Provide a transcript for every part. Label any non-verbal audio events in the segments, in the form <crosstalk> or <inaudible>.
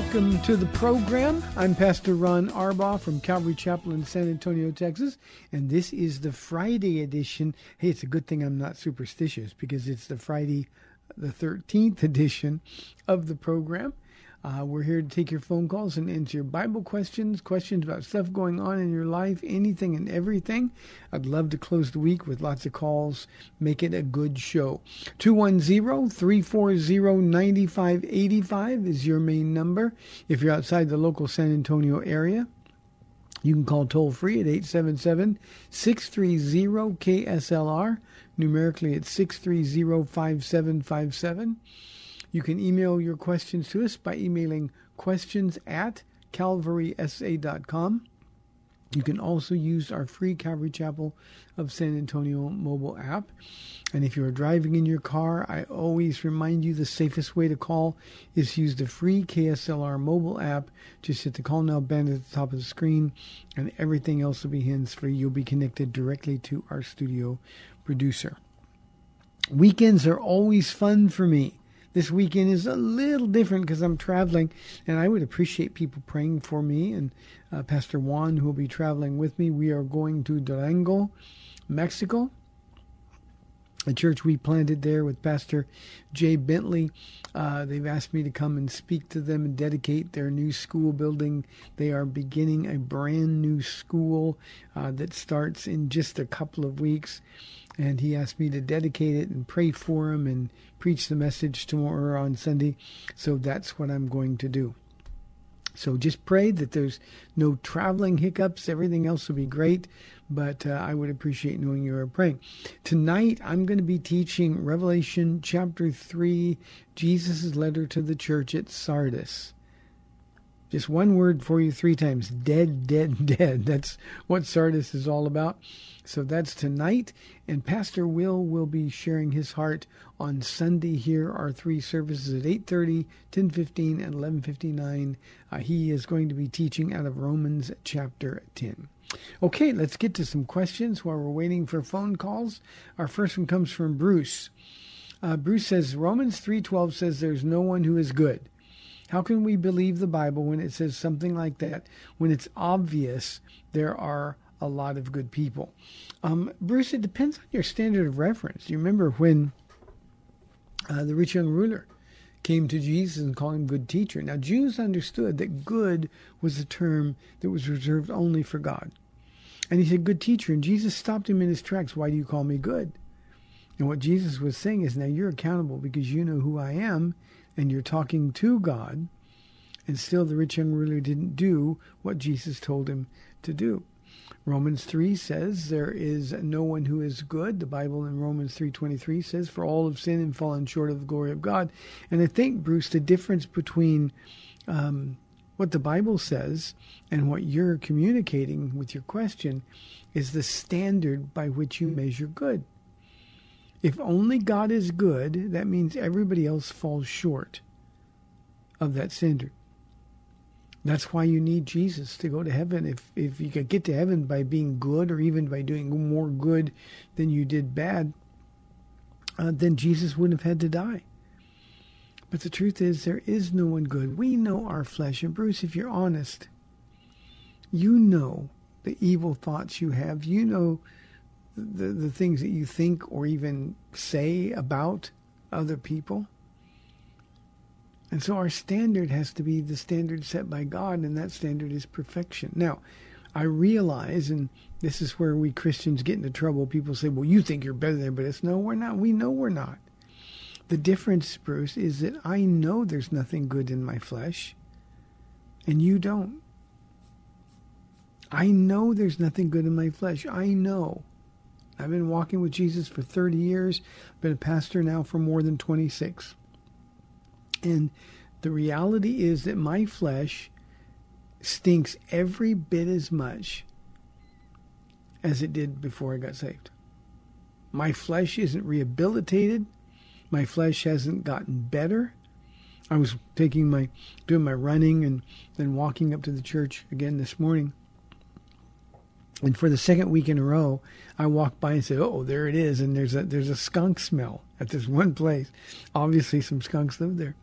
Welcome to the program. I'm Pastor Ron Arbaugh from Calvary Chapel in San Antonio, Texas, and this is the Friday edition. Hey, it's a good thing I'm not superstitious because it's the Friday, the 13th edition of the program. Uh, we're here to take your phone calls and answer your Bible questions, questions about stuff going on in your life, anything and everything. I'd love to close the week with lots of calls. Make it a good show. 210-340-9585 is your main number. If you're outside the local San Antonio area, you can call toll free at 877 630 KSLR. Numerically, it's 630 5757. You can email your questions to us by emailing questions at calvarysa.com. You can also use our free Calvary Chapel of San Antonio mobile app. And if you're driving in your car, I always remind you the safest way to call is to use the free KSLR mobile app. Just hit the call now button at the top of the screen, and everything else will be hands free. You'll be connected directly to our studio producer. Weekends are always fun for me. This weekend is a little different because I'm traveling, and I would appreciate people praying for me and uh, Pastor Juan, who will be traveling with me. We are going to Durango, Mexico, a church we planted there with Pastor Jay Bentley. Uh, they've asked me to come and speak to them and dedicate their new school building. They are beginning a brand new school uh, that starts in just a couple of weeks and he asked me to dedicate it and pray for him and preach the message tomorrow on Sunday. So that's what I'm going to do. So just pray that there's no traveling hiccups. Everything else will be great, but uh, I would appreciate knowing you are praying. Tonight, I'm going to be teaching Revelation chapter 3, Jesus' letter to the church at Sardis. Just one word for you three times dead, dead, <laughs> dead. That's what Sardis is all about. So that's tonight. And Pastor Will will be sharing his heart on Sunday here. Our three services at 8.30, 10.15, and 11.59. Uh, he is going to be teaching out of Romans chapter 10. Okay, let's get to some questions while we're waiting for phone calls. Our first one comes from Bruce. Uh, Bruce says, Romans 3.12 says there's no one who is good. How can we believe the Bible when it says something like that, when it's obvious there are a lot of good people? Um, Bruce, it depends on your standard of reference. You remember when uh, the rich young ruler came to Jesus and called him good teacher. Now, Jews understood that good was a term that was reserved only for God. And he said, good teacher. And Jesus stopped him in his tracks. Why do you call me good? And what Jesus was saying is, now you're accountable because you know who I am and you're talking to God, and still the rich young ruler didn't do what Jesus told him to do. Romans 3 says there is no one who is good. The Bible in Romans 3:23 says for all have sinned and fallen short of the glory of God. And I think Bruce the difference between um, what the Bible says and what you're communicating with your question is the standard by which you measure good. If only God is good, that means everybody else falls short of that standard. That's why you need Jesus to go to heaven. If if you could get to heaven by being good or even by doing more good than you did bad, uh, then Jesus wouldn't have had to die. But the truth is, there is no one good. We know our flesh. And Bruce, if you're honest, you know the evil thoughts you have. You know the, the things that you think or even say about other people. And so our standard has to be the standard set by God, and that standard is perfection. Now, I realize, and this is where we Christians get into trouble. People say, well, you think you're better than but it's no, we're not. We know we're not. The difference, Bruce, is that I know there's nothing good in my flesh, and you don't. I know there's nothing good in my flesh. I know. I've been walking with Jesus for 30 years, I've been a pastor now for more than 26. And the reality is that my flesh stinks every bit as much as it did before I got saved. My flesh isn't rehabilitated. My flesh hasn't gotten better. I was taking my doing my running and then walking up to the church again this morning. And for the second week in a row, I walked by and said, "Oh, there it is!" And there's a there's a skunk smell at this <laughs> one place. Obviously, some skunks live there.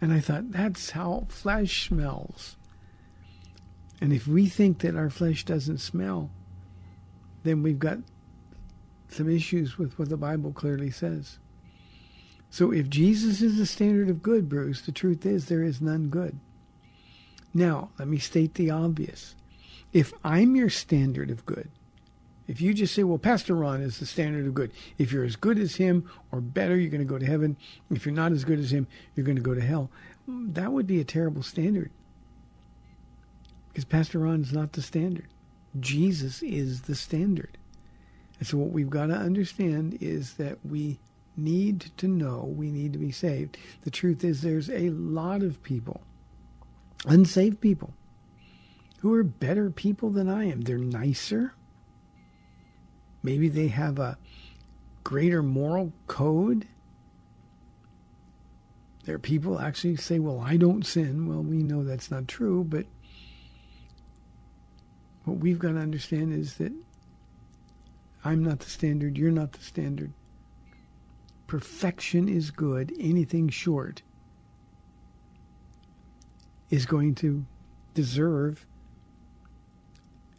And I thought that's how flesh smells. And if we think that our flesh doesn't smell, then we've got some issues with what the Bible clearly says. So if Jesus is the standard of good, Bruce, the truth is there is none good. Now, let me state the obvious. If I'm your standard of good, if you just say, well, Pastor Ron is the standard of good, if you're as good as him or better, you're going to go to heaven. If you're not as good as him, you're going to go to hell. That would be a terrible standard. Because Pastor Ron is not the standard. Jesus is the standard. And so, what we've got to understand is that we need to know we need to be saved. The truth is, there's a lot of people, unsaved people, who are better people than I am. They're nicer. Maybe they have a greater moral code. There are people actually say, well, I don't sin. Well, we know that's not true, but what we've got to understand is that I'm not the standard, you're not the standard. Perfection is good, anything short is going to deserve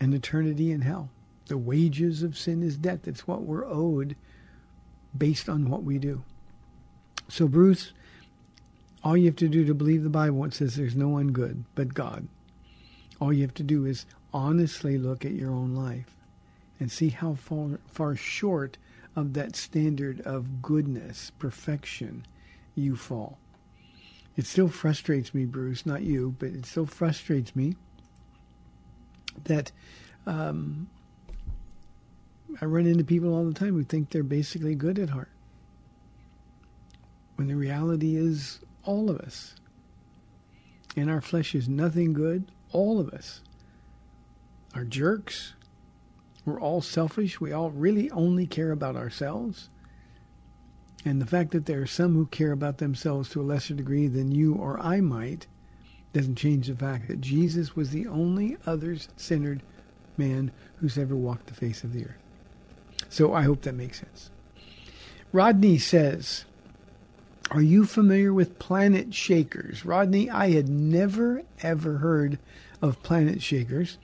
an eternity in hell. The wages of sin is death. It's what we're owed based on what we do. So, Bruce, all you have to do to believe the Bible, it says there's no one good but God. All you have to do is honestly look at your own life and see how far, far short of that standard of goodness, perfection, you fall. It still frustrates me, Bruce, not you, but it still frustrates me that um, I run into people all the time who think they're basically good at heart. When the reality is, all of us. In our flesh is nothing good, all of us are jerks. We're all selfish. We all really only care about ourselves. And the fact that there are some who care about themselves to a lesser degree than you or I might doesn't change the fact that Jesus was the only others centered man who's ever walked the face of the earth. So I hope that makes sense. Rodney says, Are you familiar with planet shakers? Rodney, I had never ever heard of planet shakers.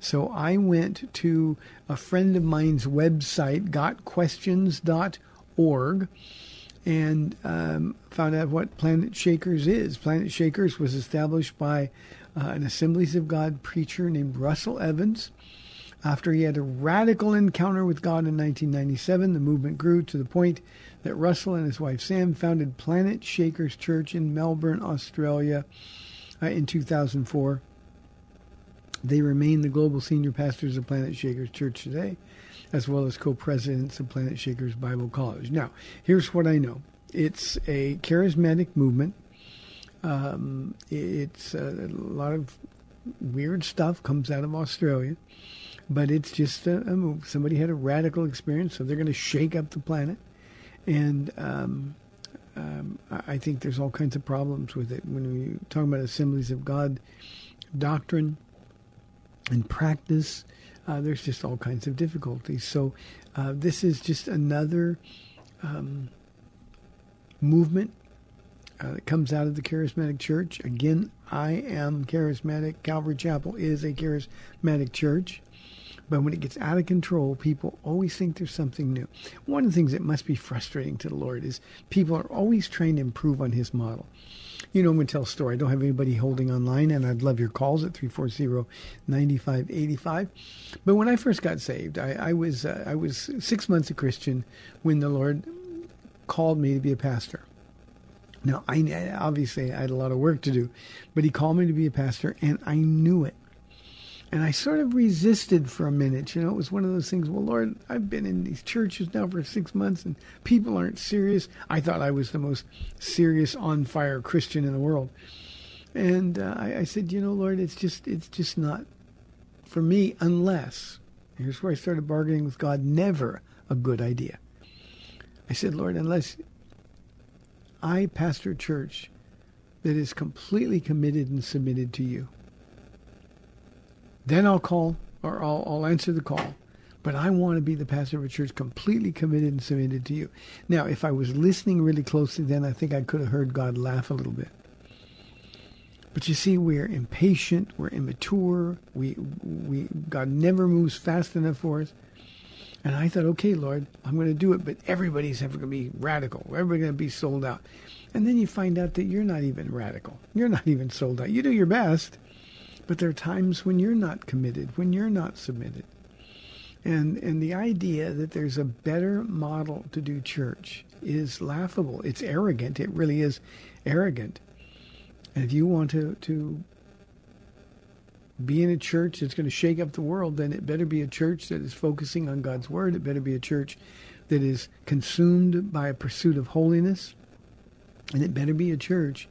So I went to a friend of mine's website, gotquestions.org, and um, found out what Planet Shakers is. Planet Shakers was established by uh, an Assemblies of God preacher named Russell Evans. After he had a radical encounter with God in 1997, the movement grew to the point that Russell and his wife Sam founded Planet Shakers Church in Melbourne, Australia uh, in 2004. They remain the global senior pastors of Planet Shakers Church today, as well as co presidents of Planet Shakers Bible College. Now, here's what I know it's a charismatic movement. Um, it's a, a lot of weird stuff comes out of Australia, but it's just a, a move. Somebody had a radical experience, so they're going to shake up the planet. And um, um, I think there's all kinds of problems with it. When we talk about Assemblies of God doctrine, and practice, uh, there's just all kinds of difficulties. So uh, this is just another um, movement uh, that comes out of the charismatic church. Again, I am charismatic. Calvary Chapel is a charismatic church. But when it gets out of control, people always think there's something new. One of the things that must be frustrating to the Lord is people are always trying to improve on his model. You know, I'm going to tell a story. I don't have anybody holding online, and I'd love your calls at 340-9585. But when I first got saved, I, I was uh, I was six months a Christian when the Lord called me to be a pastor. Now, I obviously I had a lot of work to do, but He called me to be a pastor, and I knew it. And I sort of resisted for a minute. You know, it was one of those things, well, Lord, I've been in these churches now for six months and people aren't serious. I thought I was the most serious, on fire Christian in the world. And uh, I, I said, you know, Lord, it's just, it's just not for me unless, here's where I started bargaining with God, never a good idea. I said, Lord, unless I pastor a church that is completely committed and submitted to you then I'll call or I'll, I'll answer the call. But I want to be the pastor of a church completely committed and submitted to you. Now, if I was listening really closely, then I think I could have heard God laugh a little bit. But you see, we're impatient, we're immature, we, we, God never moves fast enough for us. And I thought, okay, Lord, I'm going to do it, but everybody's ever going to be radical. Everybody's going to be sold out. And then you find out that you're not even radical. You're not even sold out. You do your best, but there are times when you're not committed, when you're not submitted. And and the idea that there's a better model to do church is laughable. It's arrogant. It really is arrogant. And if you want to to be in a church that's going to shake up the world, then it better be a church that is focusing on God's word. It better be a church that is consumed by a pursuit of holiness. And it better be a church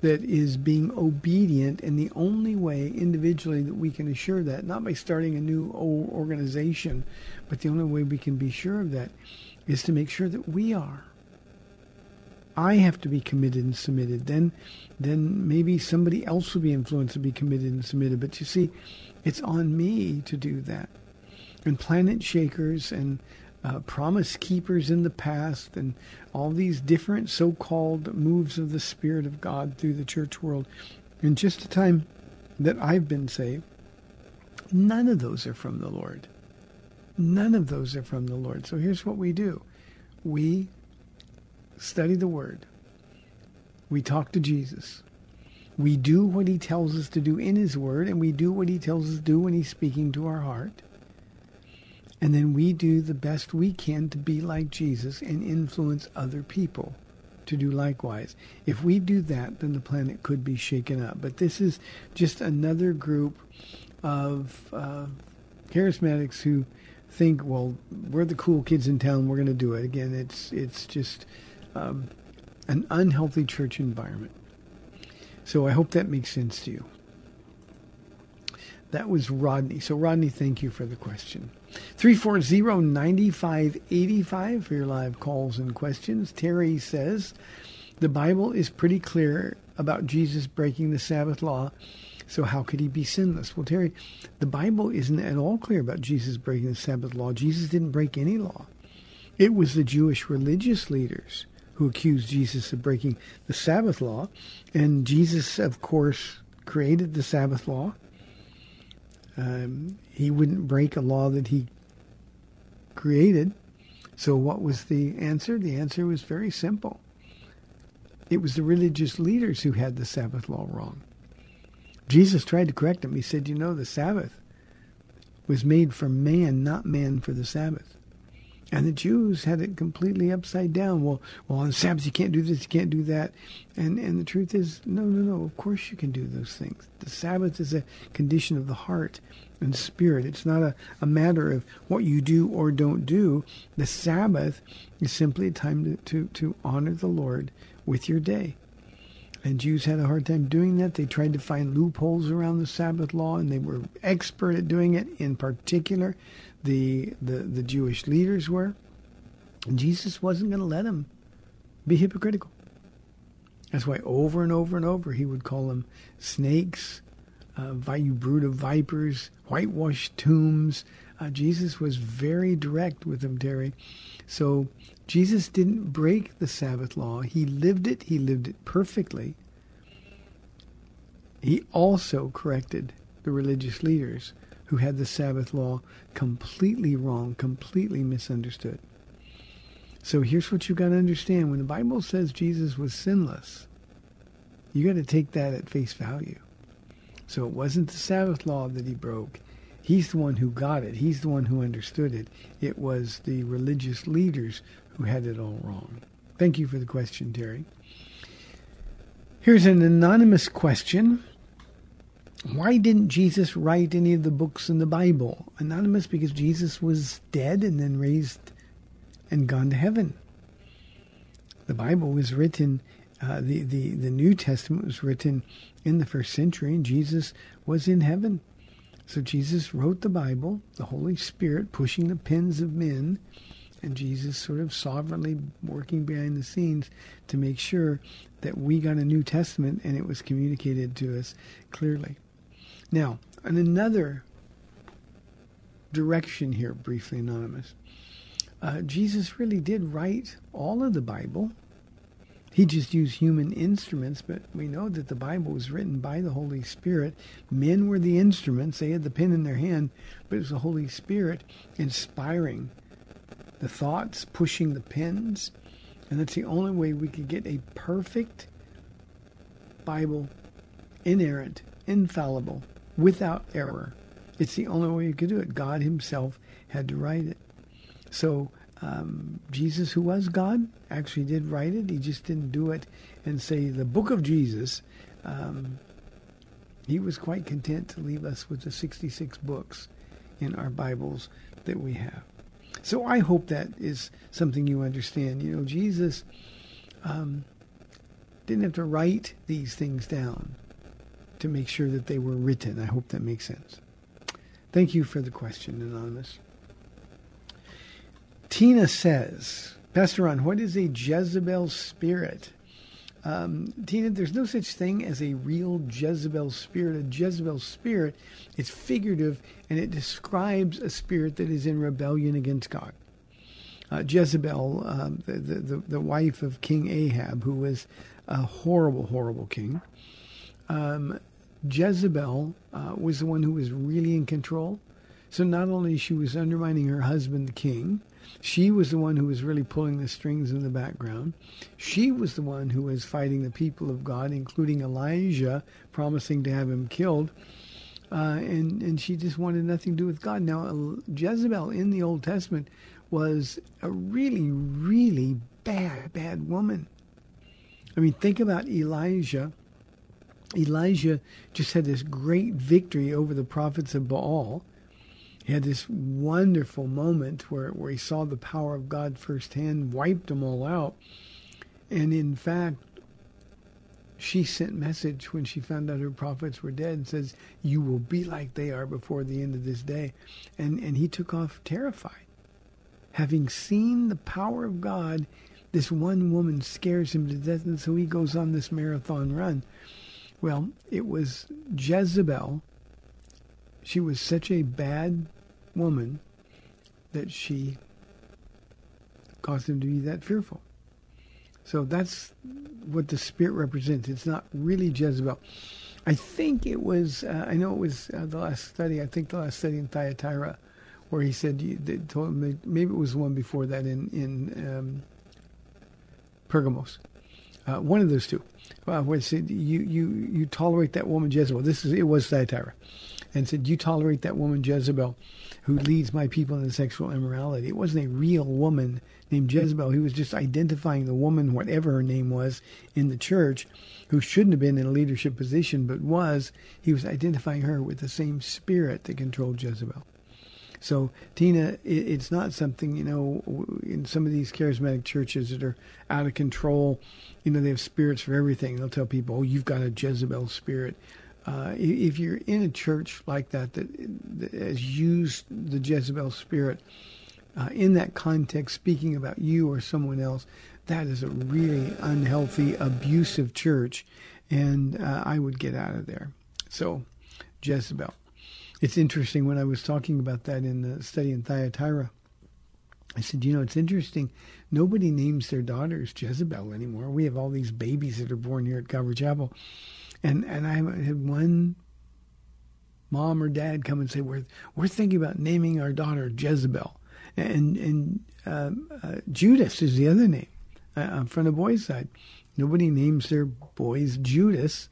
that is being obedient and the only way individually that we can assure that not by starting a new organization but the only way we can be sure of that is to make sure that we are. I have to be committed and submitted. Then then maybe somebody else will be influenced to be committed and submitted. But you see it's on me to do that. And planet shakers and uh, promise keepers in the past and all these different so-called moves of the Spirit of God through the church world. In just the time that I've been saved, none of those are from the Lord. None of those are from the Lord. So here's what we do. We study the Word. We talk to Jesus. We do what he tells us to do in his Word, and we do what he tells us to do when he's speaking to our heart. And then we do the best we can to be like Jesus and influence other people to do likewise. If we do that, then the planet could be shaken up. But this is just another group of uh, charismatics who think, well, we're the cool kids in town. We're going to do it. Again, it's it's just um, an unhealthy church environment. So I hope that makes sense to you. That was Rodney. So Rodney, thank you for the question. 340-9585 for your live calls and questions. Terry says, the Bible is pretty clear about Jesus breaking the Sabbath law. So how could he be sinless? Well, Terry, the Bible isn't at all clear about Jesus breaking the Sabbath law. Jesus didn't break any law. It was the Jewish religious leaders who accused Jesus of breaking the Sabbath law. And Jesus, of course, created the Sabbath law. Um, he wouldn't break a law that he created. So, what was the answer? The answer was very simple. It was the religious leaders who had the Sabbath law wrong. Jesus tried to correct them. He said, You know, the Sabbath was made for man, not man for the Sabbath. And the Jews had it completely upside down. Well, well, on Sabbath you can't do this, you can't do that. And and the truth is, no, no, no. Of course you can do those things. The Sabbath is a condition of the heart and spirit. It's not a, a matter of what you do or don't do. The Sabbath is simply a time to, to, to honor the Lord with your day. And Jews had a hard time doing that. They tried to find loopholes around the Sabbath law, and they were expert at doing it. In particular, the the, the Jewish leaders were. Jesus wasn't going to let them be hypocritical. That's why over and over and over he would call them snakes, uh, you brood of vipers, whitewashed tombs. Uh, Jesus was very direct with them, Terry. So Jesus didn't break the Sabbath law. He lived it. He lived it perfectly. He also corrected the religious leaders who had the Sabbath law completely wrong, completely misunderstood. So here's what you've got to understand. When the Bible says Jesus was sinless, you got to take that at face value. So it wasn't the Sabbath law that he broke. He's the one who got it. He's the one who understood it. It was the religious leaders who had it all wrong. Thank you for the question, Terry. Here's an anonymous question. Why didn't Jesus write any of the books in the Bible? Anonymous because Jesus was dead and then raised and gone to heaven. The Bible was written, uh, the, the, the New Testament was written in the first century, and Jesus was in heaven. So Jesus wrote the Bible, the Holy Spirit pushing the pens of men, and Jesus sort of sovereignly working behind the scenes to make sure that we got a New Testament and it was communicated to us clearly. Now, in another direction here, briefly anonymous, uh, Jesus really did write all of the Bible. He just used human instruments, but we know that the Bible was written by the Holy Spirit. Men were the instruments, they had the pen in their hand, but it was the Holy Spirit inspiring the thoughts, pushing the pens. And that's the only way we could get a perfect Bible, inerrant, infallible, without error. It's the only way you could do it. God Himself had to write it. So um, Jesus, who was God, actually did write it. He just didn't do it and say the book of Jesus. Um, he was quite content to leave us with the 66 books in our Bibles that we have. So I hope that is something you understand. You know, Jesus um, didn't have to write these things down to make sure that they were written. I hope that makes sense. Thank you for the question, Anonymous. Tina says, Pastor Ron, what is a Jezebel spirit? Um, Tina, there's no such thing as a real Jezebel spirit. A Jezebel spirit is figurative and it describes a spirit that is in rebellion against God. Uh, Jezebel, um, the, the, the, wife of King Ahab, who was a horrible, horrible king, um, Jezebel uh, was the one who was really in control. So not only she was undermining her husband, the king, she was the one who was really pulling the strings in the background. She was the one who was fighting the people of God, including Elijah, promising to have him killed. Uh, and and she just wanted nothing to do with God. Now Jezebel in the Old Testament was a really really bad bad woman. I mean, think about Elijah. Elijah just had this great victory over the prophets of Baal he had this wonderful moment where, where he saw the power of God firsthand, wiped them all out. And in fact, she sent message when she found out her prophets were dead and says, You will be like they are before the end of this day. And and he took off terrified. Having seen the power of God, this one woman scares him to death, and so he goes on this marathon run. Well, it was Jezebel. She was such a bad woman that she caused him to be that fearful. So that's what the spirit represents. It's not really Jezebel. I think it was, uh, I know it was uh, the last study, I think the last study in Thyatira, where he said, they told him, maybe it was the one before that in, in um, Pergamos. Uh, one of those two. Uh, where it said, you, you, you tolerate that woman Jezebel. This is, it was Thyatira. And said, you tolerate that woman Jezebel who leads my people into sexual immorality. It wasn't a real woman named Jezebel. He was just identifying the woman, whatever her name was, in the church, who shouldn't have been in a leadership position, but was. He was identifying her with the same spirit that controlled Jezebel. So, Tina, it's not something, you know, in some of these charismatic churches that are out of control, you know, they have spirits for everything. They'll tell people, oh, you've got a Jezebel spirit. Uh, if you're in a church like that that, that has used the Jezebel spirit uh, in that context, speaking about you or someone else, that is a really unhealthy, abusive church, and uh, I would get out of there. So, Jezebel. It's interesting when I was talking about that in the study in Thyatira. I said, you know, it's interesting. Nobody names their daughters Jezebel anymore. We have all these babies that are born here at Calvary Chapel and and I had one mom or dad come and say we're we're thinking about naming our daughter Jezebel, and and uh, uh, Judas is the other name uh, from the boys' side. Nobody names their boys Judas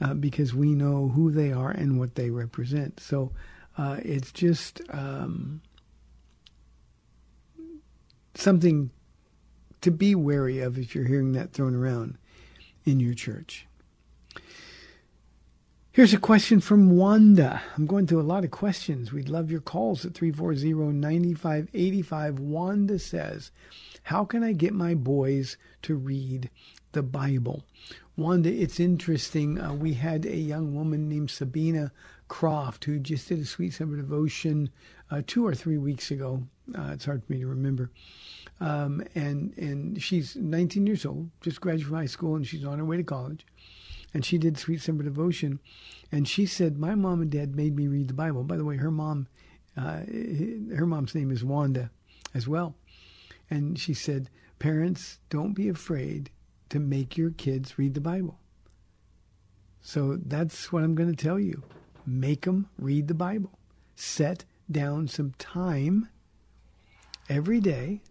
uh, because we know who they are and what they represent. So uh, it's just um, something to be wary of if you're hearing that thrown around in your church. Here's a question from Wanda. I'm going through a lot of questions. We'd love your calls at 340 9585. Wanda says, How can I get my boys to read the Bible? Wanda, it's interesting. Uh, we had a young woman named Sabina Croft who just did a Sweet Summer Devotion uh, two or three weeks ago. Uh, it's hard for me to remember. Um, and and she's 19 years old, just graduated from high school, and she's on her way to college and she did Sweet Summer Devotion, and she said, "My mom and dad made me read the Bible." By the way, her mom, uh, her mom's name is Wanda, as well, and she said, "Parents, don't be afraid to make your kids read the Bible." So that's what I'm going to tell you: make them read the Bible. Set down some time every day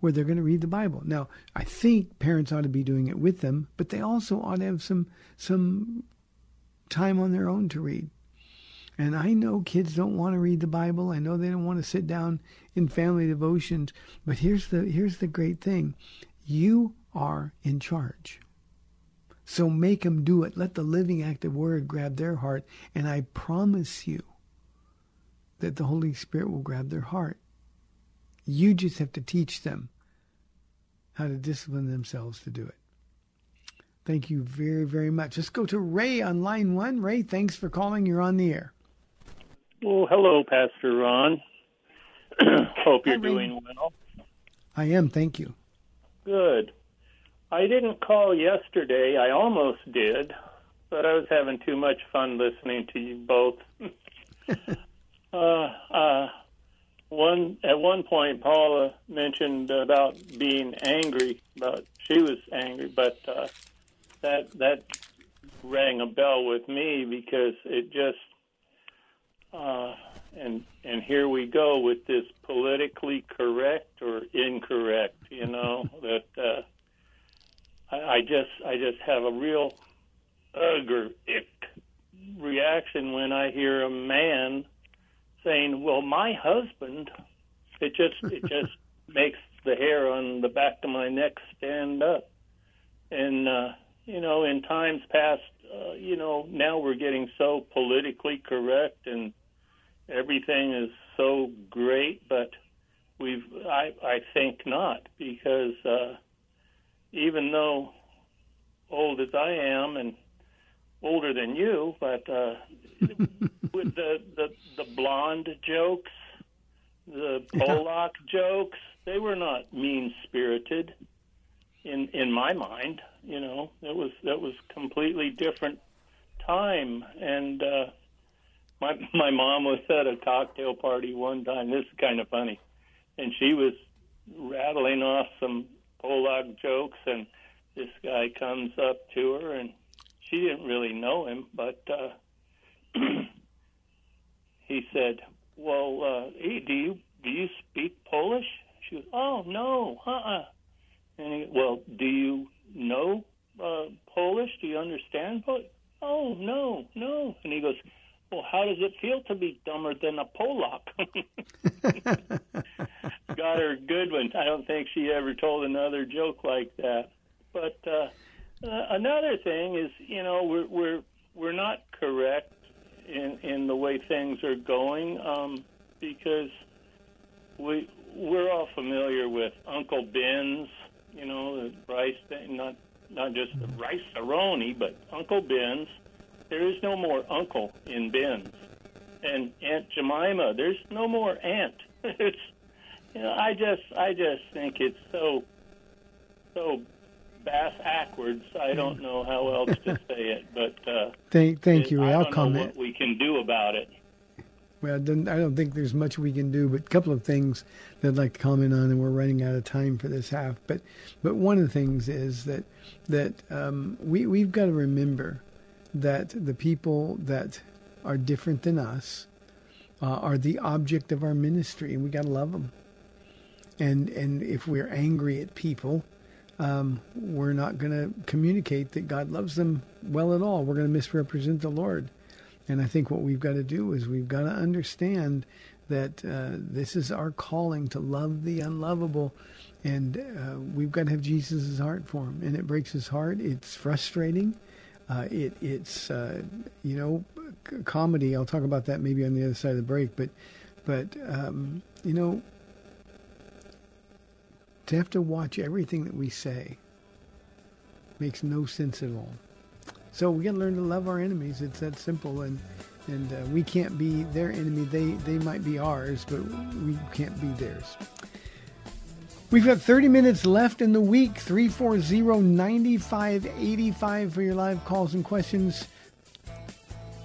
where they're going to read the Bible. Now, I think parents ought to be doing it with them, but they also ought to have some some time on their own to read. And I know kids don't want to read the Bible. I know they don't want to sit down in family devotions, but here's the here's the great thing. You are in charge. So make them do it. Let the living active word grab their heart, and I promise you that the Holy Spirit will grab their heart. You just have to teach them how to discipline themselves to do it. Thank you very, very much. Let's go to Ray on line one. Ray, thanks for calling. You're on the air. Well, hello, Pastor Ron. <clears throat> Hope you're Hi, doing well. I am, thank you. Good. I didn't call yesterday. I almost did, but I was having too much fun listening to you both. <laughs> uh, uh, one at one point Paula mentioned about being angry, but she was angry, but uh, that that rang a bell with me because it just uh, and and here we go with this politically correct or incorrect, you know <laughs> that uh, I, I just I just have a real ugh or ick reaction when I hear a man saying, "Well, my husband," it just it <laughs> just makes the hair on the back of my neck stand up. And uh, you know, in times past, uh, you know, now we're getting so politically correct and everything is so great, but we've I I think not because uh, even though old as I am and older than you, but uh, <laughs> with the, the the blonde jokes, the Pollock yeah. jokes, they were not mean spirited in in my mind. You know, it was that was completely different time, and uh, my my mom was at a cocktail party one time. This is kind of funny, and she was rattling off some Pollock jokes, and this guy comes up to her and she didn't really know him, but uh, <clears throat> he said, "Well, uh, hey, do you do you speak Polish?" She goes, "Oh no, uh-uh." And he, well, do you know uh, Polish? Do you understand Polish? Oh no, no. And he goes, well, how does it feel to be dumber than a Polak? Got <laughs> her good one. I don't think she ever told another joke like that. But uh, uh, another thing is, you know, we're we're we're not correct in in the way things are going um, because we we're all familiar with Uncle Ben's, you know, the rice thing, not not just the rice aroni, but Uncle Ben's. There is no more uncle in Ben's, and Aunt Jemima. There's no more aunt. <laughs> it's you know, I just I just think it's so so bass backwards. I don't know how else to <laughs> say it, but uh, thank thank it, you. I I'll don't comment. What we can do about it. Well, I don't think there's much we can do, but a couple of things that I'd like to comment on, and we're running out of time for this half. But, but one of the things is that that um, we we've got to remember that the people that are different than us uh, are the object of our ministry, and we got to love them. And and if we're angry at people, um, we're not going to communicate that God loves them well at all. We're going to misrepresent the Lord. And I think what we've got to do is we've got to understand that uh, this is our calling to love the unlovable, and uh, we've got to have Jesus' heart for him. And it breaks his heart. It's frustrating. Uh, it, it's uh, you know comedy. I'll talk about that maybe on the other side of the break. But but um, you know to have to watch everything that we say makes no sense at all. So we got to learn to love our enemies. It's that simple, and and uh, we can't be their enemy. They they might be ours, but we can't be theirs. We've got 30 minutes left in the week. 340-9585 for your live calls and questions.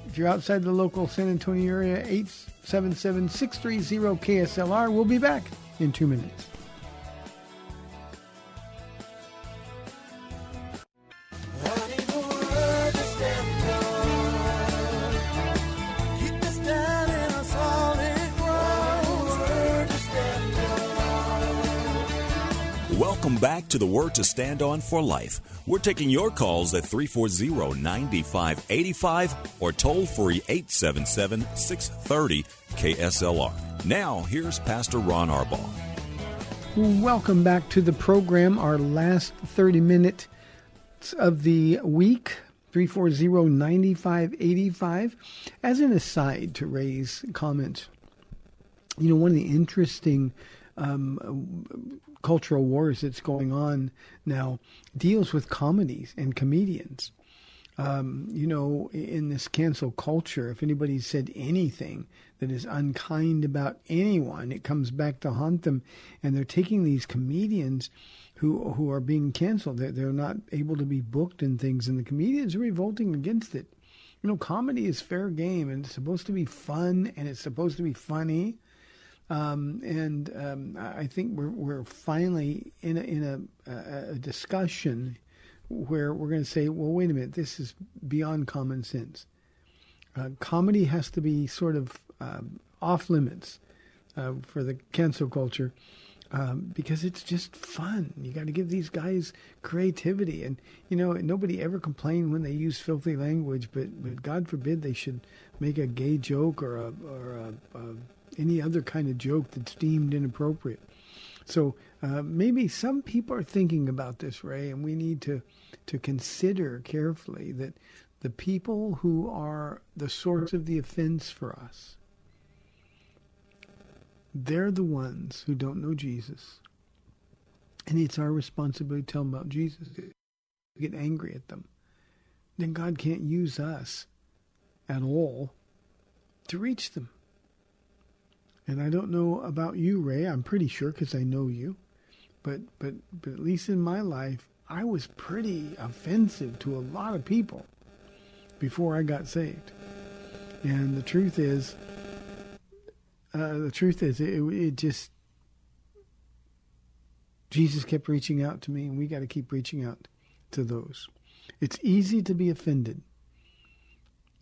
If you're outside the local San Antonio area, 877-630-KSLR. We'll be back in two minutes. Welcome back to the Word to Stand On for Life. We're taking your calls at 340 9585 or toll free 877 630 KSLR. Now, here's Pastor Ron Arbaugh. Welcome back to the program, our last 30 minutes of the week. 340-9585. As an aside to Ray's comments, you know, one of the interesting um, cultural wars that's going on now deals with comedies and comedians. Um, you know, in this cancel culture, if anybody said anything that is unkind about anyone, it comes back to haunt them. And they're taking these comedians who who are being canceled. They're, they're not able to be booked and things, and the comedians are revolting against it. You know, comedy is fair game, and it's supposed to be fun, and it's supposed to be funny. Um, and um, I think we're we're finally in a, in a, a, a discussion where we're going to say, well, wait a minute, this is beyond common sense. Uh, comedy has to be sort of um, off limits uh, for the cancel culture um, because it's just fun. You got to give these guys creativity, and you know nobody ever complained when they use filthy language, but but God forbid they should make a gay joke or a or a, a, any other kind of joke that's deemed inappropriate. So uh, maybe some people are thinking about this, Ray, and we need to to consider carefully that the people who are the source of the offense for us, they're the ones who don't know Jesus. And it's our responsibility to tell them about Jesus. Get angry at them. Then God can't use us at all to reach them. And I don't know about you, Ray. I'm pretty sure because I know you. But, but, but at least in my life, I was pretty offensive to a lot of people before I got saved. And the truth is, uh, the truth is, it, it just Jesus kept reaching out to me, and we got to keep reaching out to those. It's easy to be offended,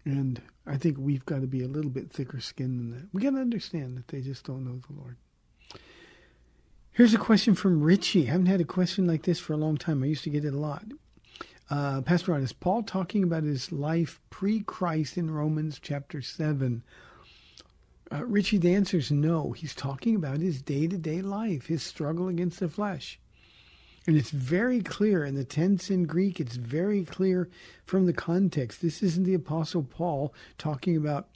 and I think we've got to be a little bit thicker skinned than that. We got to understand that they just don't know the Lord. Here's a question from Richie. I haven't had a question like this for a long time. I used to get it a lot. Uh, Pastor Ron, is Paul talking about his life pre Christ in Romans chapter 7? Uh, Richie, the answer is no. He's talking about his day to day life, his struggle against the flesh. And it's very clear in the tense in Greek, it's very clear from the context. This isn't the Apostle Paul talking about,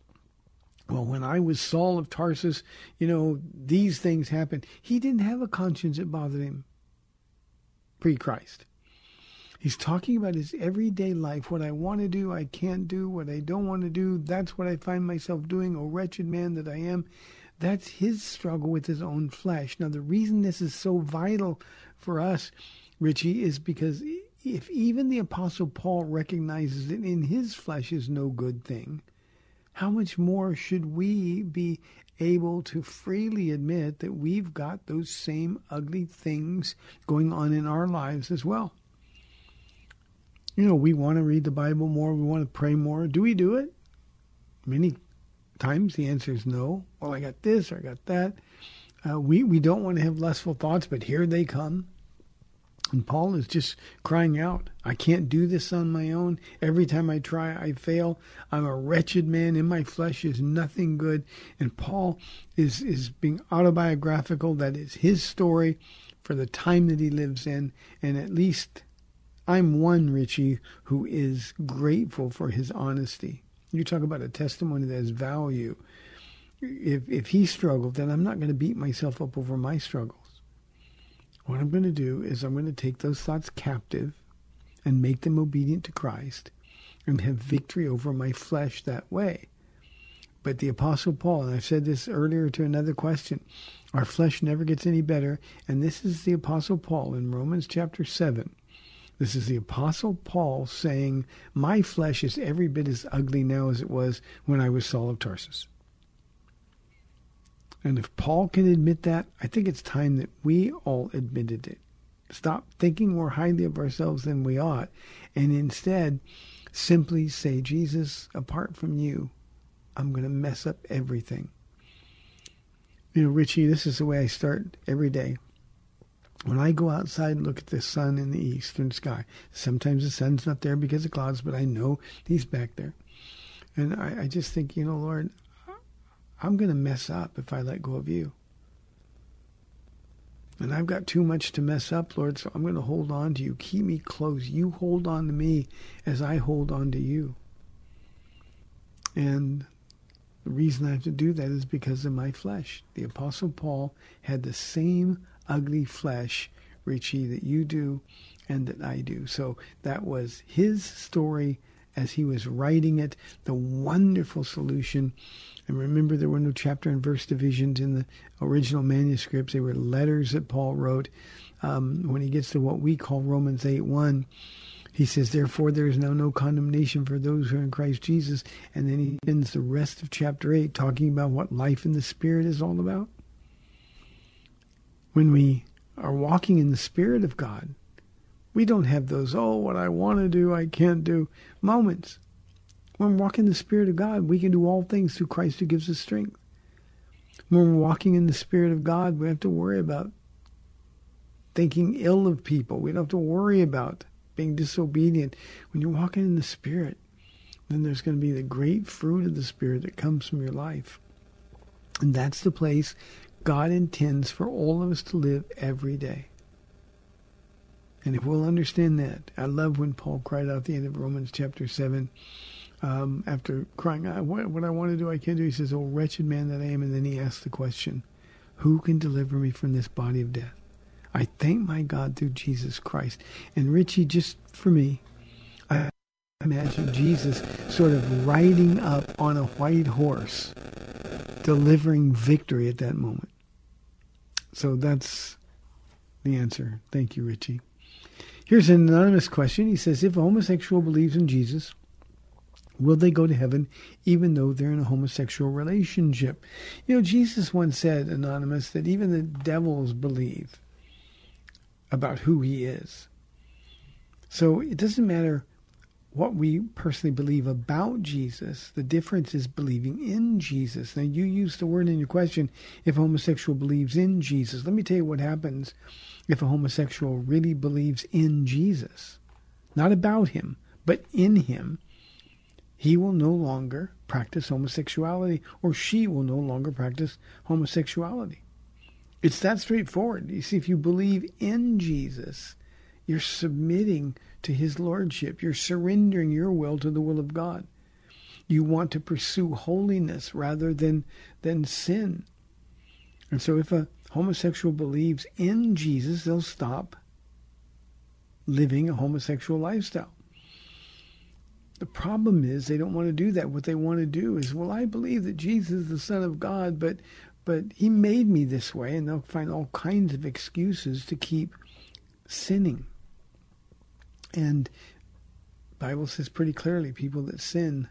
well, when I was Saul of Tarsus, you know, these things happened. He didn't have a conscience that bothered him pre Christ. He's talking about his everyday life. What I want to do, I can't do. What I don't want to do, that's what I find myself doing. Oh, wretched man that I am. That's his struggle with his own flesh. Now, the reason this is so vital for us, Richie, is because if even the Apostle Paul recognizes that in his flesh is no good thing, how much more should we be able to freely admit that we've got those same ugly things going on in our lives as well? You know, we want to read the Bible more, we want to pray more. Do we do it? Many times the answer is no. Well, I got this or I got that. Uh, we, we don't want to have lustful thoughts, but here they come. And Paul is just crying out, I can't do this on my own. Every time I try, I fail. I'm a wretched man. In my flesh is nothing good. And Paul is, is being autobiographical. That is his story for the time that he lives in. And at least I'm one, Richie, who is grateful for his honesty. You talk about a testimony that has value. If, if he struggled, then I'm not going to beat myself up over my struggles. What I'm going to do is I'm going to take those thoughts captive and make them obedient to Christ and have victory over my flesh that way. But the Apostle Paul, and I've said this earlier to another question, our flesh never gets any better. And this is the Apostle Paul in Romans chapter 7. This is the Apostle Paul saying, My flesh is every bit as ugly now as it was when I was Saul of Tarsus. And if Paul can admit that, I think it's time that we all admitted it. Stop thinking more highly of ourselves than we ought, and instead simply say, Jesus, apart from you, I'm going to mess up everything. You know, Richie, this is the way I start every day. When I go outside and look at the sun in the eastern sky, sometimes the sun's not there because of clouds, but I know he's back there. And I, I just think, you know, Lord, I'm going to mess up if I let go of you. And I've got too much to mess up, Lord, so I'm going to hold on to you. Keep me close. You hold on to me as I hold on to you. And the reason I have to do that is because of my flesh. The Apostle Paul had the same ugly flesh, Richie, that you do and that I do. So that was his story as he was writing it, the wonderful solution and remember, there were no chapter and verse divisions in the original manuscripts. They were letters that Paul wrote. Um, when he gets to what we call Romans 8 1, he says, Therefore, there is now no condemnation for those who are in Christ Jesus. And then he ends the rest of chapter 8 talking about what life in the Spirit is all about. When we are walking in the Spirit of God, we don't have those, oh, what I want to do, I can't do moments. When we're walking in the Spirit of God, we can do all things through Christ who gives us strength. When we're walking in the Spirit of God, we have to worry about thinking ill of people. We don't have to worry about being disobedient. When you're walking in the Spirit, then there's going to be the great fruit of the Spirit that comes from your life. And that's the place God intends for all of us to live every day. And if we'll understand that, I love when Paul cried out at the end of Romans chapter 7 um, after crying what, what I want to do, I can't do. He says, Oh, wretched man that I am. And then he asks the question, Who can deliver me from this body of death? I thank my God through Jesus Christ. And Richie, just for me, I imagine Jesus sort of riding up on a white horse, delivering victory at that moment. So that's the answer. Thank you, Richie. Here's an anonymous question. He says, If a homosexual believes in Jesus, Will they go to heaven even though they're in a homosexual relationship? You know, Jesus once said, Anonymous, that even the devils believe about who he is. So it doesn't matter what we personally believe about Jesus. The difference is believing in Jesus. Now, you use the word in your question if a homosexual believes in Jesus. Let me tell you what happens if a homosexual really believes in Jesus. Not about him, but in him he will no longer practice homosexuality or she will no longer practice homosexuality. It's that straightforward. You see, if you believe in Jesus, you're submitting to his lordship. You're surrendering your will to the will of God. You want to pursue holiness rather than, than sin. And so if a homosexual believes in Jesus, they'll stop living a homosexual lifestyle. The problem is they don't want to do that. What they want to do is, well, I believe that Jesus is the Son of God, but but He made me this way, and they'll find all kinds of excuses to keep sinning. And Bible says pretty clearly, people that sin,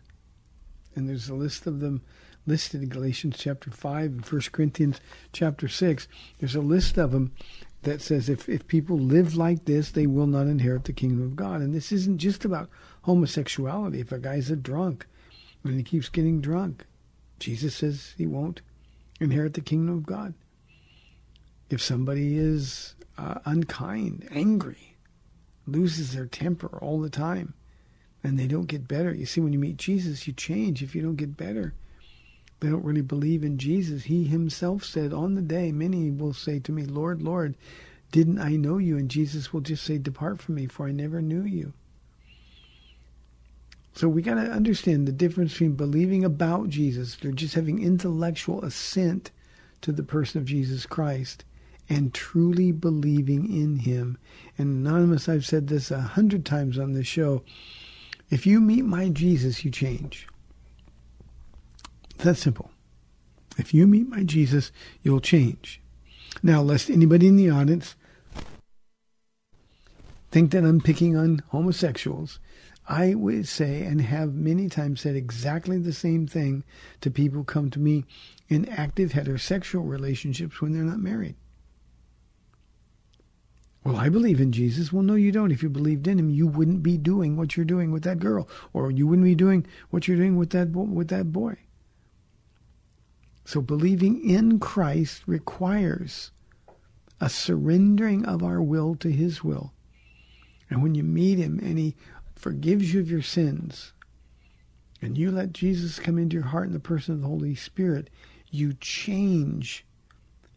and there's a list of them listed in Galatians chapter five and First Corinthians chapter six. There's a list of them that says if, if people live like this, they will not inherit the kingdom of God. And this isn't just about homosexuality. If a guy's a drunk, and he keeps getting drunk, Jesus says he won't inherit the kingdom of God. If somebody is uh, unkind, angry, loses their temper all the time, and they don't get better. You see, when you meet Jesus, you change. If you don't get better, they don't really believe in Jesus. He himself said, On the day, many will say to me, Lord, Lord, didn't I know you? And Jesus will just say, Depart from me, for I never knew you. So we got to understand the difference between believing about Jesus, they're just having intellectual assent to the person of Jesus Christ, and truly believing in him. And Anonymous, I've said this a hundred times on this show. If you meet my Jesus, you change. It's that simple. If you meet my Jesus, you'll change. Now, lest anybody in the audience think that I'm picking on homosexuals, I would say and have many times said exactly the same thing to people who come to me in active heterosexual relationships when they're not married. Well, I believe in Jesus. Well, no, you don't. If you believed in him, you wouldn't be doing what you're doing with that girl, or you wouldn't be doing what you're doing with that with that boy. So believing in Christ requires a surrendering of our will to his will. And when you meet him and he forgives you of your sins, and you let Jesus come into your heart in the person of the Holy Spirit, you change.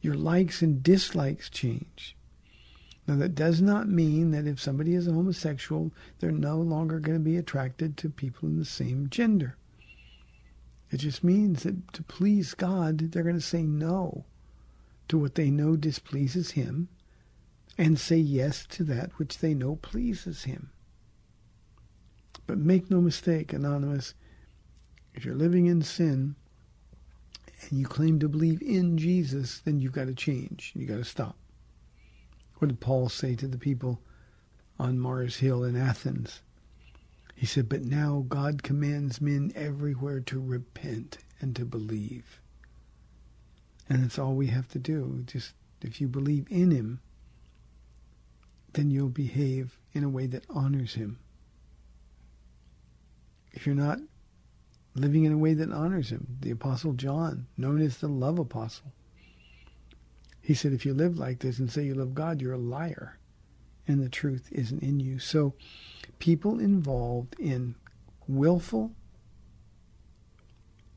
Your likes and dislikes change. Now, that does not mean that if somebody is a homosexual, they're no longer going to be attracted to people in the same gender. It just means that to please God, they're going to say no to what they know displeases Him and say yes to that which they know pleases Him. But make no mistake, Anonymous, if you're living in sin and you claim to believe in Jesus, then you've got to change. You've got to stop. What did Paul say to the people on Mars Hill in Athens? He said, But now God commands men everywhere to repent and to believe. And that's all we have to do. Just if you believe in Him, then you'll behave in a way that honors Him if you're not living in a way that honors him. The Apostle John, known as the love apostle, he said, if you live like this and say you love God, you're a liar, and the truth isn't in you. So, people involved in willful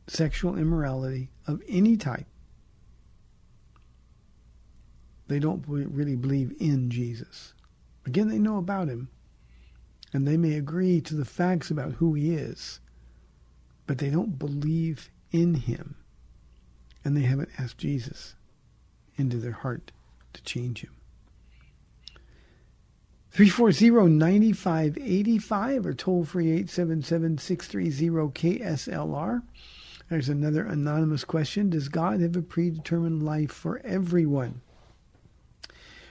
sexual immorality of any type, they don't really believe in Jesus. Again, they know about him, and they may agree to the facts about who he is, but they don't believe in him, and they haven't asked Jesus into their heart to change him. 340-9585 or toll free 877-630-KSLR. There's another anonymous question. Does God have a predetermined life for everyone?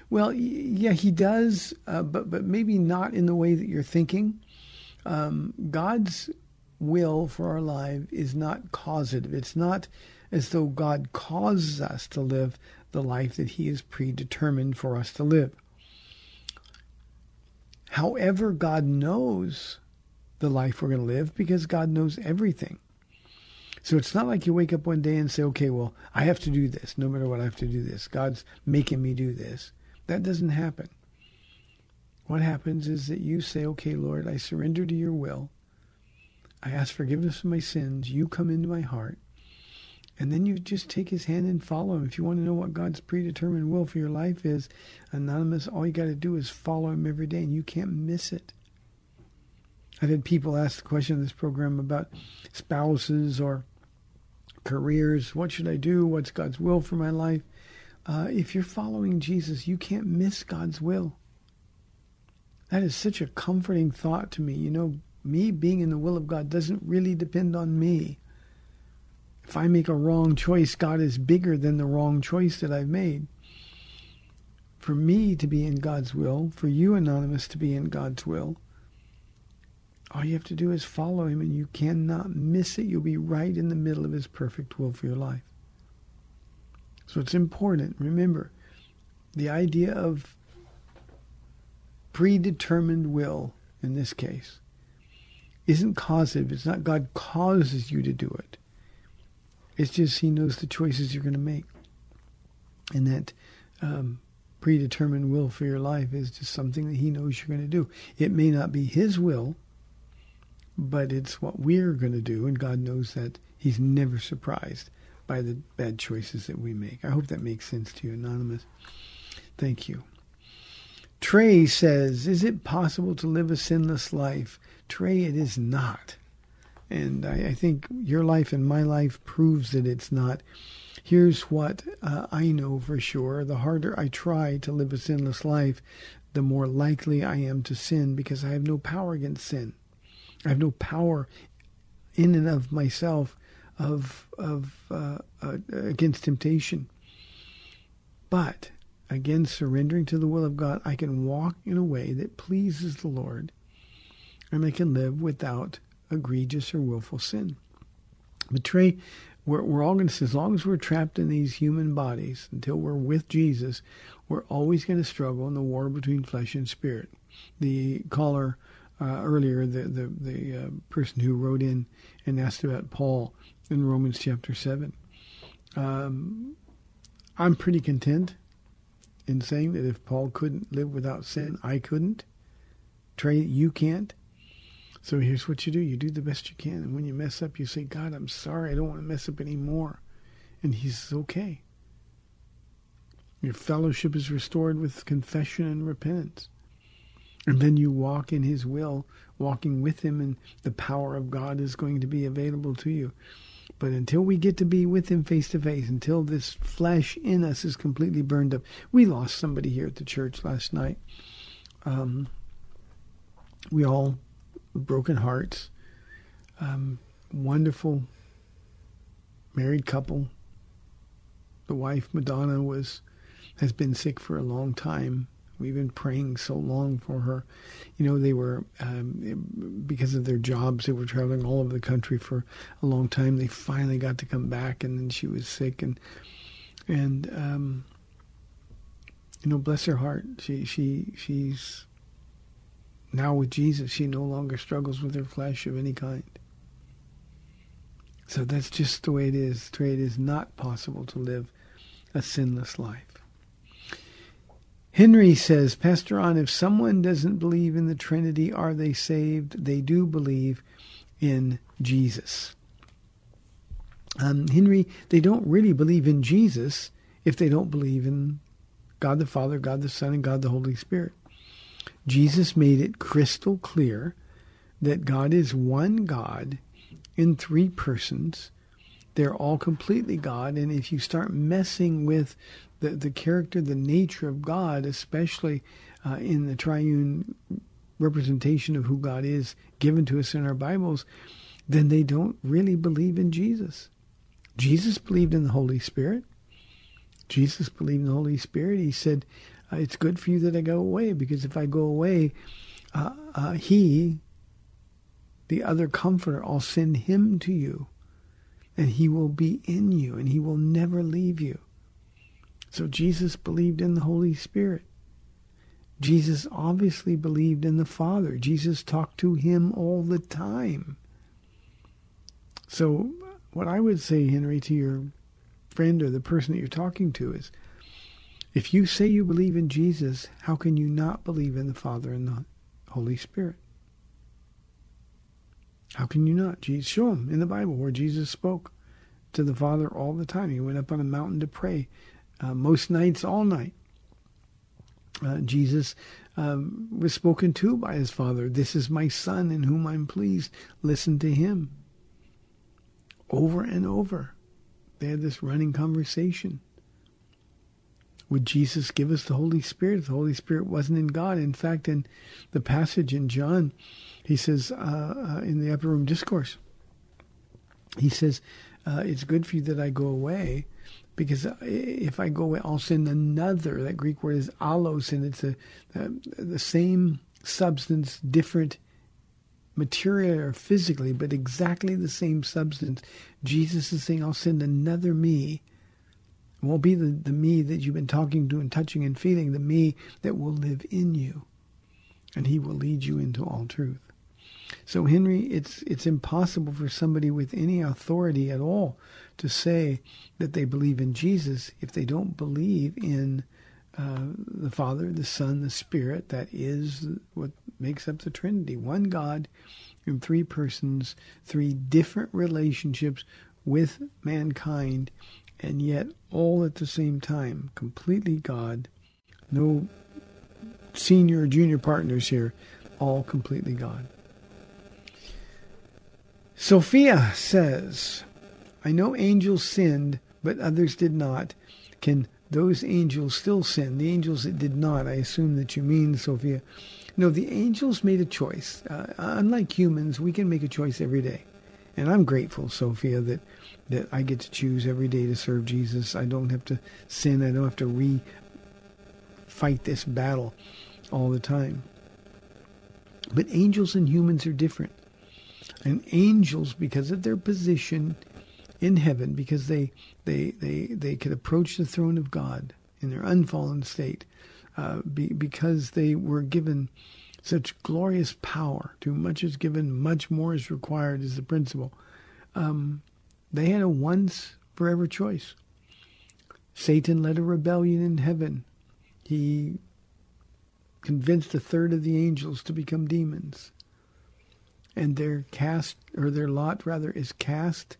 Well, yeah, he does, uh, but but maybe not in the way that you're thinking. Um, God's will for our life is not causative. It's not as though God causes us to live the life that He has predetermined for us to live. However, God knows the life we're going to live because God knows everything. So it's not like you wake up one day and say, okay, well, I have to do this. No matter what, I have to do this. God's making me do this. That doesn't happen. What happens is that you say, okay, Lord, I surrender to your will. I ask forgiveness of my sins. You come into my heart. And then you just take his hand and follow him. If you want to know what God's predetermined will for your life is, Anonymous, all you got to do is follow him every day, and you can't miss it. I've had people ask the question in this program about spouses or careers. What should I do? What's God's will for my life? uh, if you're following Jesus, you can't miss God's will. That is such a comforting thought to me. You know, me being in the will of God doesn't really depend on me. If I make a wrong choice, God is bigger than the wrong choice that I've made. For me to be in God's will, for you, Anonymous, to be in God's will, all you have to do is follow Him and you cannot miss it. You'll be right in the middle of His perfect will for your life. So it's important. Remember, the idea of predetermined will in this case isn't causative. It's not God causes you to do it. It's just He knows the choices you're going to make. And that um, predetermined will for your life is just something that He knows you're going to do. It may not be His will, but it's what we're going to do. And God knows that He's never surprised by the bad choices that we make. I hope that makes sense to you, Anonymous. Thank you. Trey says, Is it possible to live a sinless life? Trey, it is not. And I, I think your life and my life proves that it's not. Here's what uh, I know for sure the harder I try to live a sinless life, the more likely I am to sin because I have no power against sin. I have no power in and of myself of of uh, uh, against temptation. But again, surrendering to the will of God, I can walk in a way that pleases the Lord, and I can live without egregious or willful sin. But we're, we're all going to, as long as we're trapped in these human bodies, until we're with Jesus, we're always going to struggle in the war between flesh and spirit. The caller uh, earlier, the the the uh, person who wrote in and asked about Paul in Romans chapter seven. Um, I'm pretty content in saying that if Paul couldn't live without sin, I couldn't. Trey, you can't. So here's what you do: you do the best you can, and when you mess up, you say, "God, I'm sorry. I don't want to mess up anymore," and He says, "Okay." Your fellowship is restored with confession and repentance. And then you walk in His will, walking with Him, and the power of God is going to be available to you. But until we get to be with Him face to face, until this flesh in us is completely burned up, we lost somebody here at the church last night. Um, we all broken hearts. Um, wonderful married couple. The wife Madonna was has been sick for a long time. We've been praying so long for her. You know, they were, um, because of their jobs, they were traveling all over the country for a long time. They finally got to come back, and then she was sick, and and um, you know, bless her heart, she she she's now with Jesus. She no longer struggles with her flesh of any kind. So that's just the way it is. The way it is not possible to live a sinless life. Henry says, Pastor Ron, if someone doesn't believe in the Trinity, are they saved? They do believe in Jesus. Um, Henry, they don't really believe in Jesus if they don't believe in God the Father, God the Son, and God the Holy Spirit. Jesus made it crystal clear that God is one God in three persons. They're all completely God. And if you start messing with the, the character, the nature of God, especially uh, in the triune representation of who God is given to us in our Bibles, then they don't really believe in Jesus. Jesus believed in the Holy Spirit. Jesus believed in the Holy Spirit. He said, uh, It's good for you that I go away, because if I go away, uh, uh, He, the other comforter, I'll send Him to you, and He will be in you, and He will never leave you. So Jesus believed in the Holy Spirit. Jesus obviously believed in the Father. Jesus talked to him all the time. So, what I would say, Henry, to your friend or the person that you're talking to is if you say you believe in Jesus, how can you not believe in the Father and the Holy Spirit? How can you not? Jesus, show them in the Bible where Jesus spoke to the Father all the time. He went up on a mountain to pray uh, most nights, all night. Uh, Jesus um, was spoken to by his father. This is my son in whom I'm pleased. Listen to him. Over and over, they had this running conversation. Would Jesus give us the Holy Spirit? If the Holy Spirit wasn't in God. In fact, in the passage in John, he says uh, uh, in the upper room discourse, he says, uh, "It's good for you that I go away." because if I go away, I'll send another. That Greek word is allos, and it's a, a, the same substance, different material or physically, but exactly the same substance. Jesus is saying, I'll send another me. It won't be the, the me that you've been talking to and touching and feeling, the me that will live in you. And he will lead you into all truth. So Henry, it's it's impossible for somebody with any authority at all to say that they believe in Jesus if they don't believe in uh, the Father, the Son, the Spirit. That is what makes up the Trinity: one God in three persons, three different relationships with mankind, and yet all at the same time, completely God. No senior or junior partners here, all completely God. Sophia says, I know angels sinned, but others did not. Can those angels still sin? The angels that did not, I assume that you mean, Sophia. No, the angels made a choice. Uh, unlike humans, we can make a choice every day. And I'm grateful, Sophia, that, that I get to choose every day to serve Jesus. I don't have to sin. I don't have to re fight this battle all the time. But angels and humans are different. And angels, because of their position in heaven, because they they they they could approach the throne of God in their unfallen state, uh, be, because they were given such glorious power. Too much is given, much more is required, is the principle. Um, they had a once forever choice. Satan led a rebellion in heaven. He convinced a third of the angels to become demons. And their cast, or their lot rather, is cast,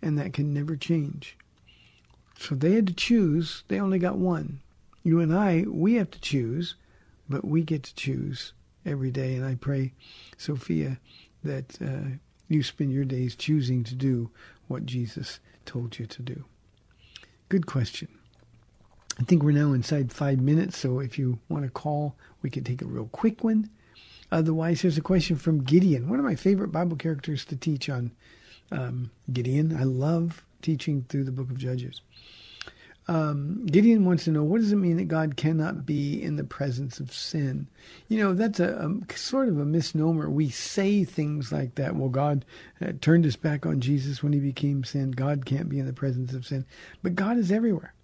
and that can never change. So they had to choose. They only got one. You and I, we have to choose, but we get to choose every day. And I pray, Sophia, that uh, you spend your days choosing to do what Jesus told you to do. Good question. I think we're now inside five minutes, so if you want to call, we can take a real quick one. Otherwise, here's a question from Gideon, one of my favorite Bible characters to teach on um, Gideon. I love teaching through the book of Judges. Um, Gideon wants to know what does it mean that God cannot be in the presence of sin? You know, that's a, a sort of a misnomer. We say things like that. Well, God uh, turned his back on Jesus when he became sin. God can't be in the presence of sin. But God is everywhere.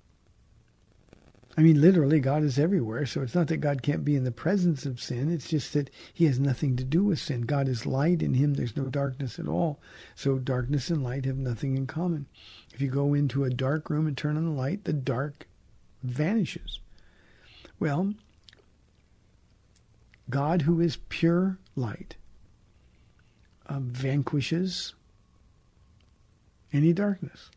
I mean, literally, God is everywhere. So it's not that God can't be in the presence of sin. It's just that he has nothing to do with sin. God is light. In him, there's no darkness at all. So darkness and light have nothing in common. If you go into a dark room and turn on the light, the dark vanishes. Well, God, who is pure light, uh, vanquishes any darkness.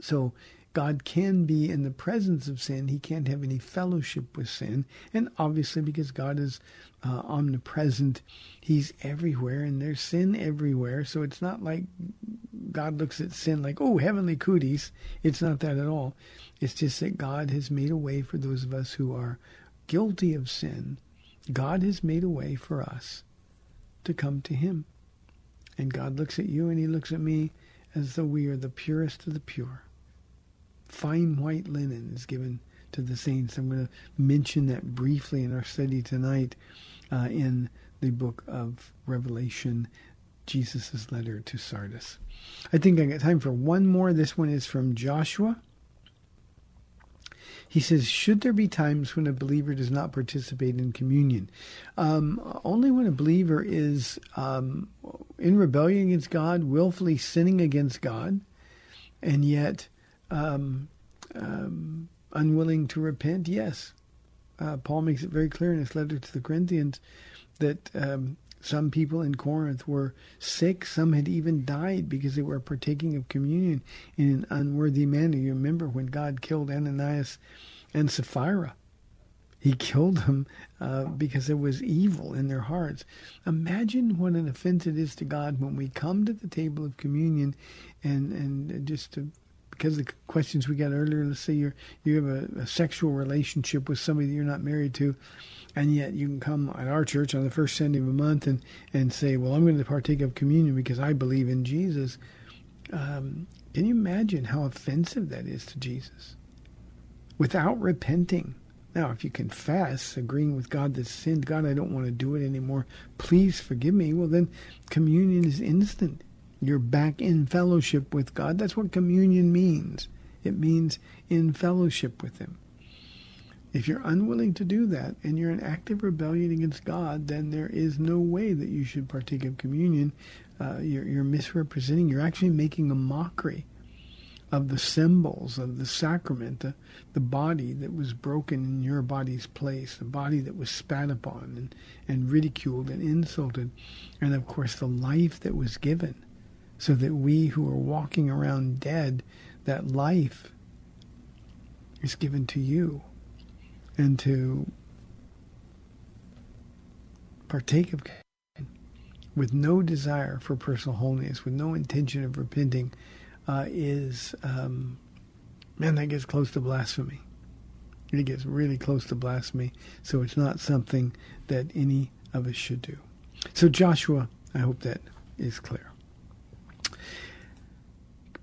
So God can be in the presence of sin. He can't have any fellowship with sin. And obviously, because God is uh, omnipresent, He's everywhere, and there's sin everywhere. So it's not like God looks at sin like, oh, heavenly cooties. It's not that at all. It's just that God has made a way for those of us who are guilty of sin. God has made a way for us to come to Him. And God looks at you and He looks at me as though we are the purest of the pure fine white linen is given to the saints. I'm going to mention that briefly in our study tonight uh, in the book of Revelation, Jesus' letter to Sardis. I think I got time for one more. This one is from Joshua. He says, Should there be times when a believer does not participate in communion? Um, only when a believer is um, in rebellion against God, willfully sinning against God, and yet um, um, unwilling to repent? Yes. Uh, Paul makes it very clear in his letter to the Corinthians that um, some people in Corinth were sick. Some had even died because they were partaking of communion in an unworthy manner. You remember when God killed Ananias and Sapphira. He killed them uh, because there was evil in their hearts. Imagine what an offense it is to God when we come to the table of communion and, and just to because the questions we got earlier, let's say you you have a, a, sexual relationship with somebody that you're not married to, and yet you can come at our church on the first Sunday of a month and, and say, well, I'm going to partake of communion because I believe in Jesus. Um, can you imagine how offensive that is to Jesus? Without repenting. Now, if you confess, agreeing with God that sinned, God, I don't want to do it anymore, please forgive me, well, then communion is instant. You're back in fellowship with God. That's what communion means. It means in fellowship with Him. If you're unwilling to do that and you're in active rebellion against God, then there is no way that you should partake of communion. Uh, you're, you're misrepresenting, you're actually making a mockery of the symbols of the sacrament, the, the body that was broken in your body's place, the body that was spat upon and, and ridiculed and insulted, and of course the life that was given, so that we who are walking around dead, that life is given to you and to partake of with no desire for personal holiness, with no intention of repenting, uh, is, um, man, that gets close to blasphemy. It gets really close to blasphemy. So it's not something that any of us should do. So, Joshua, I hope that is clear.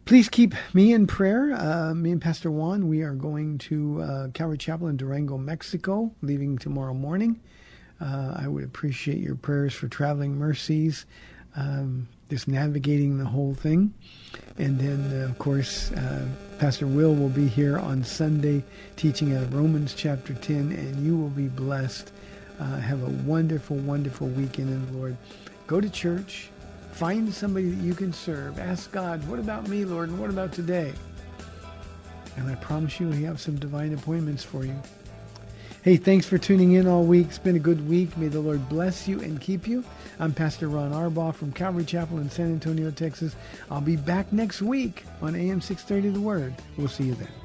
Please keep me in prayer. Uh, me and Pastor Juan, we are going to uh, Calvary Chapel in Durango, Mexico, leaving tomorrow morning. Uh, I would appreciate your prayers for traveling mercies, um, just navigating the whole thing. And then, uh, of course, uh, Pastor Will will be here on Sunday teaching out of Romans chapter 10, and you will be blessed. Uh, have a wonderful, wonderful weekend in the Lord. Go to church Find somebody that you can serve. Ask God, what about me, Lord, and what about today? And I promise you, we have some divine appointments for you. Hey, thanks for tuning in all week. It's been a good week. May the Lord bless you and keep you. I'm Pastor Ron Arbaugh from Calvary Chapel in San Antonio, Texas. I'll be back next week on AM 630 The Word. We'll see you then.